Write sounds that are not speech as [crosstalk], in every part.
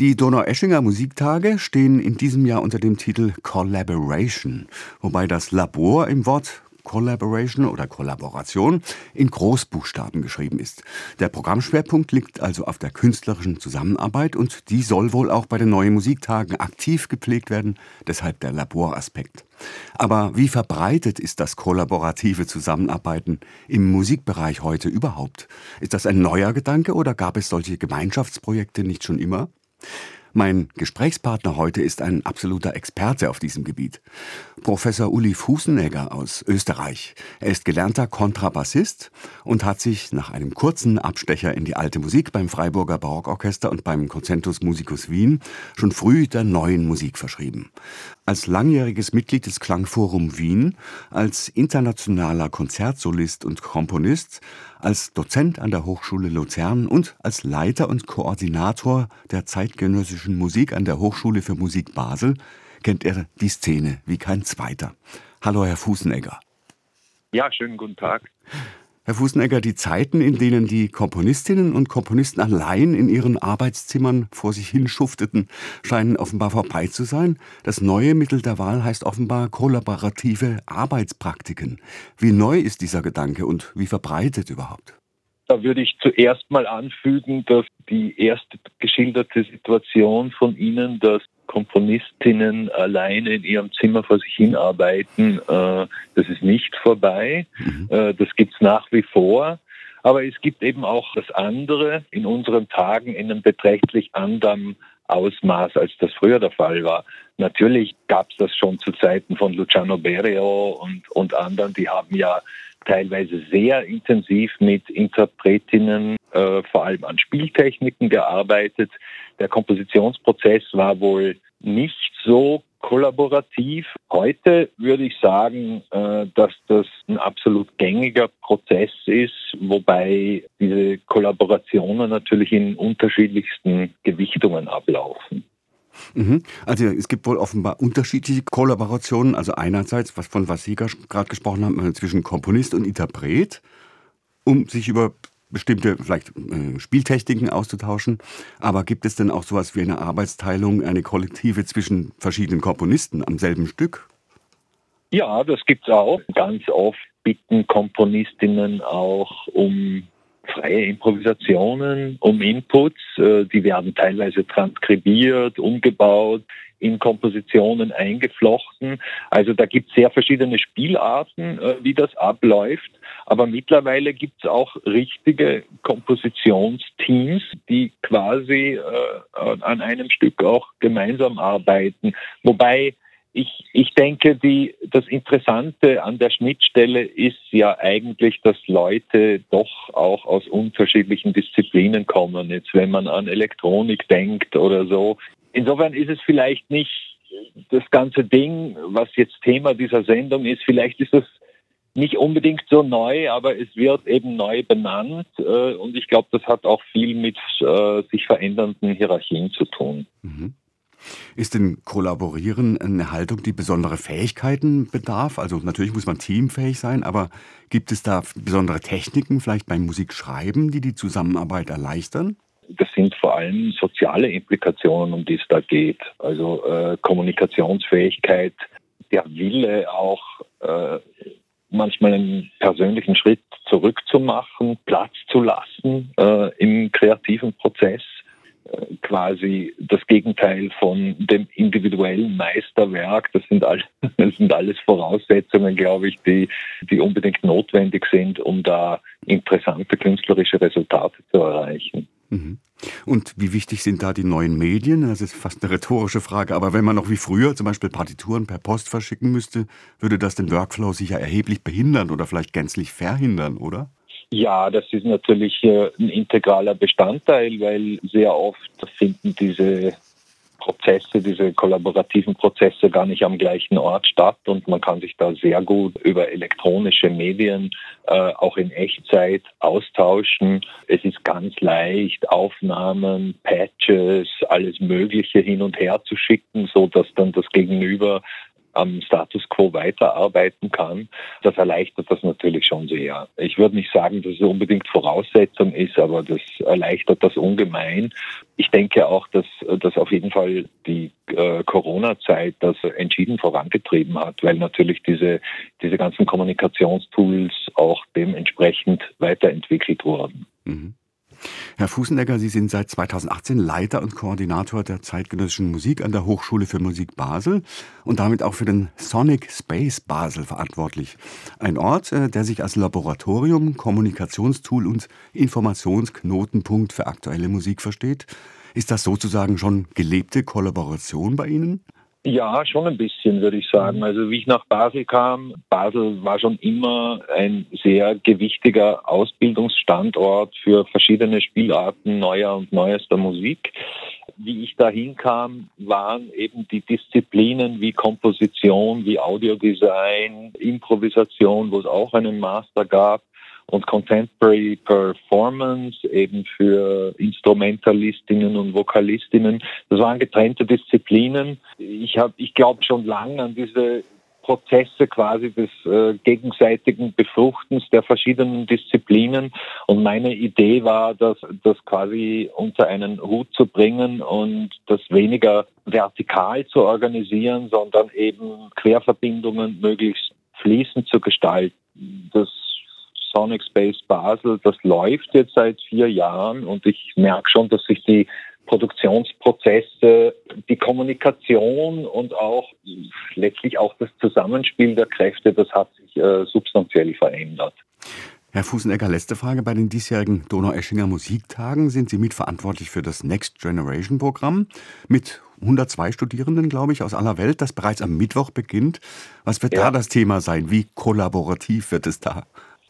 Die Donaueschinger Musiktage stehen in diesem Jahr unter dem Titel Collaboration, wobei das Labor im Wort Collaboration oder Kollaboration in Großbuchstaben geschrieben ist. Der Programmschwerpunkt liegt also auf der künstlerischen Zusammenarbeit und die soll wohl auch bei den neuen Musiktagen aktiv gepflegt werden, deshalb der Laboraspekt. Aber wie verbreitet ist das kollaborative Zusammenarbeiten im Musikbereich heute überhaupt? Ist das ein neuer Gedanke oder gab es solche Gemeinschaftsprojekte nicht schon immer? Mein Gesprächspartner heute ist ein absoluter Experte auf diesem Gebiet. Professor Uli Fußenegger aus Österreich. Er ist gelernter Kontrabassist und hat sich nach einem kurzen Abstecher in die alte Musik beim Freiburger Barockorchester und beim Concentus Musicus Wien schon früh der neuen Musik verschrieben. Als langjähriges Mitglied des Klangforum Wien, als internationaler Konzertsolist und Komponist als Dozent an der Hochschule Luzern und als Leiter und Koordinator der zeitgenössischen Musik an der Hochschule für Musik Basel kennt er die Szene wie kein zweiter. Hallo, Herr Fußenegger. Ja, schönen guten Tag. Herr Fußenegger, die Zeiten, in denen die Komponistinnen und Komponisten allein in ihren Arbeitszimmern vor sich hin schufteten, scheinen offenbar vorbei zu sein. Das neue Mittel der Wahl heißt offenbar kollaborative Arbeitspraktiken. Wie neu ist dieser Gedanke und wie verbreitet überhaupt? Da würde ich zuerst mal anfügen, dass die erste geschilderte Situation von Ihnen, dass Komponistinnen alleine in ihrem Zimmer vor sich hinarbeiten, äh, das ist nicht vorbei. Mhm. Äh, das gibt es nach wie vor. Aber es gibt eben auch das andere in unseren Tagen in einem beträchtlich anderen Ausmaß, als das früher der Fall war. Natürlich gab es das schon zu Zeiten von Luciano Berio und, und anderen, die haben ja teilweise sehr intensiv mit Interpretinnen, äh, vor allem an Spieltechniken gearbeitet. Der Kompositionsprozess war wohl nicht so kollaborativ. Heute würde ich sagen, äh, dass das ein absolut gängiger Prozess ist, wobei diese Kollaborationen natürlich in unterschiedlichsten Gewichtungen ablaufen. Mhm. Also es gibt wohl offenbar unterschiedliche Kollaborationen. Also einerseits, was von was Sie gerade gesprochen haben, äh, zwischen Komponist und Interpret, um sich über bestimmte vielleicht äh, Spieltechniken auszutauschen. Aber gibt es denn auch sowas wie eine Arbeitsteilung, eine Kollektive zwischen verschiedenen Komponisten am selben Stück? Ja, das gibt es auch. Ganz oft bitten Komponistinnen auch um freie Improvisationen, um Inputs. Äh, die werden teilweise transkribiert, umgebaut, in Kompositionen eingeflochten. Also da gibt es sehr verschiedene Spielarten, äh, wie das abläuft. Aber mittlerweile gibt es auch richtige Kompositionsteams, die quasi äh, an einem Stück auch gemeinsam arbeiten. Wobei ich, ich denke, die, das Interessante an der Schnittstelle ist ja eigentlich, dass Leute doch auch aus unterschiedlichen Disziplinen kommen. Jetzt, wenn man an Elektronik denkt oder so. Insofern ist es vielleicht nicht das ganze Ding, was jetzt Thema dieser Sendung ist. Vielleicht ist das nicht unbedingt so neu, aber es wird eben neu benannt. Äh, und ich glaube, das hat auch viel mit äh, sich verändernden Hierarchien zu tun. Mhm. Ist denn Kollaborieren eine Haltung, die besondere Fähigkeiten bedarf? Also natürlich muss man teamfähig sein, aber gibt es da besondere Techniken, vielleicht beim Musikschreiben, die die Zusammenarbeit erleichtern? Das sind vor allem soziale Implikationen, um die es da geht. Also äh, Kommunikationsfähigkeit, der Wille auch äh, manchmal einen persönlichen Schritt zurückzumachen, Platz zu lassen äh, im kreativen Prozess quasi das Gegenteil von dem individuellen Meisterwerk. Das sind, all, [laughs] das sind alles Voraussetzungen, glaube ich, die, die unbedingt notwendig sind, um da interessante künstlerische Resultate zu erreichen. Mhm. Und wie wichtig sind da die neuen Medien? Das ist fast eine rhetorische Frage, aber wenn man noch wie früher zum Beispiel Partituren per Post verschicken müsste, würde das den Workflow sicher erheblich behindern oder vielleicht gänzlich verhindern, oder? Ja, das ist natürlich äh, ein integraler Bestandteil, weil sehr oft finden diese Prozesse, diese kollaborativen Prozesse gar nicht am gleichen Ort statt und man kann sich da sehr gut über elektronische Medien äh, auch in Echtzeit austauschen. Es ist ganz leicht, Aufnahmen, Patches, alles Mögliche hin und her zu schicken, so dass dann das Gegenüber am Status quo weiterarbeiten kann. Das erleichtert das natürlich schon sehr. Ich würde nicht sagen, dass es unbedingt Voraussetzung ist, aber das erleichtert das ungemein. Ich denke auch, dass, dass auf jeden Fall die äh, Corona-Zeit das entschieden vorangetrieben hat, weil natürlich diese, diese ganzen Kommunikationstools auch dementsprechend weiterentwickelt wurden. Mhm. Herr Fußenegger, Sie sind seit 2018 Leiter und Koordinator der zeitgenössischen Musik an der Hochschule für Musik Basel und damit auch für den Sonic Space Basel verantwortlich. Ein Ort, äh, der sich als Laboratorium, Kommunikationstool und Informationsknotenpunkt für aktuelle Musik versteht. Ist das sozusagen schon gelebte Kollaboration bei Ihnen? Ja, schon ein bisschen, würde ich sagen. Also wie ich nach Basel kam, Basel war schon immer ein sehr gewichtiger Ausbildungsstandort für verschiedene Spielarten neuer und neuester Musik. Wie ich dahin kam, waren eben die Disziplinen wie Komposition, wie Audiodesign, Improvisation, wo es auch einen Master gab, und Contemporary Performance eben für Instrumentalistinnen und Vokalistinnen. Das waren getrennte Disziplinen. Ich habe, ich glaube schon lange an diese Prozesse quasi des äh, gegenseitigen Befruchtens der verschiedenen Disziplinen. Und meine Idee war, das, das quasi unter einen Hut zu bringen und das weniger vertikal zu organisieren, sondern eben Querverbindungen möglichst fließend zu gestalten. Das Sonic Space Basel, das läuft jetzt seit vier Jahren und ich merke schon, dass sich die Produktionsprozesse, die Kommunikation und auch letztlich auch das Zusammenspiel der Kräfte, das hat sich äh, substanziell verändert. Herr Fußenegger, letzte Frage. Bei den diesjährigen Donau-Eschinger Musiktagen sind Sie mitverantwortlich für das Next Generation Programm mit 102 Studierenden, glaube ich, aus aller Welt, das bereits am Mittwoch beginnt. Was wird ja. da das Thema sein? Wie kollaborativ wird es da?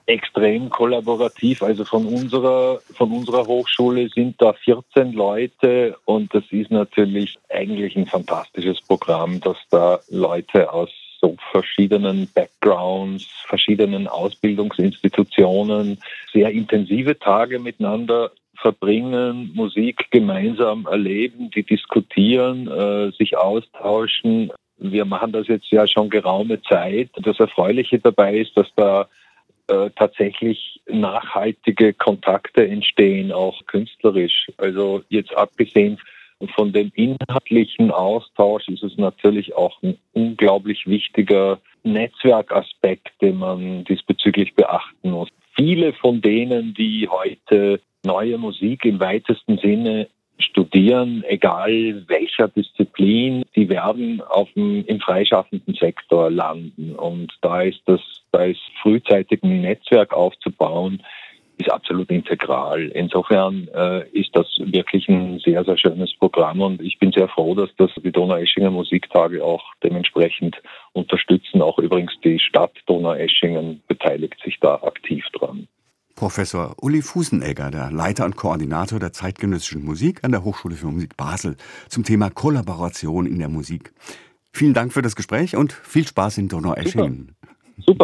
Extrem kollaborativ. Also von unserer, von unserer Hochschule sind da 14 Leute und das ist natürlich eigentlich ein fantastisches Programm, dass da Leute aus so verschiedenen Backgrounds, verschiedenen Ausbildungsinstitutionen sehr intensive Tage miteinander verbringen, Musik gemeinsam erleben, die diskutieren, äh, sich austauschen. Wir machen das jetzt ja schon geraume Zeit. Das Erfreuliche dabei ist, dass da äh, tatsächlich nachhaltige Kontakte entstehen, auch künstlerisch. Also jetzt abgesehen von dem inhaltlichen Austausch ist es natürlich auch ein unglaublich wichtiger Netzwerkaspekt, den man diesbezüglich beachten muss. Viele von denen, die heute neue Musik im weitesten Sinne studieren, egal welcher Disziplin, die werden auf dem, im freischaffenden Sektor landen. Und da ist das, da ist frühzeitig ein Netzwerk aufzubauen, ist absolut integral. Insofern äh, ist das wirklich ein sehr, sehr schönes Programm und ich bin sehr froh, dass das die Donaueschinger Musiktage auch dementsprechend unterstützen. Auch übrigens die Stadt Donaueschingen beteiligt sich da aktiv dran. Professor Uli Fusenegger, der Leiter und Koordinator der zeitgenössischen Musik an der Hochschule für Musik Basel, zum Thema Kollaboration in der Musik. Vielen Dank für das Gespräch und viel Spaß in Donaueschingen.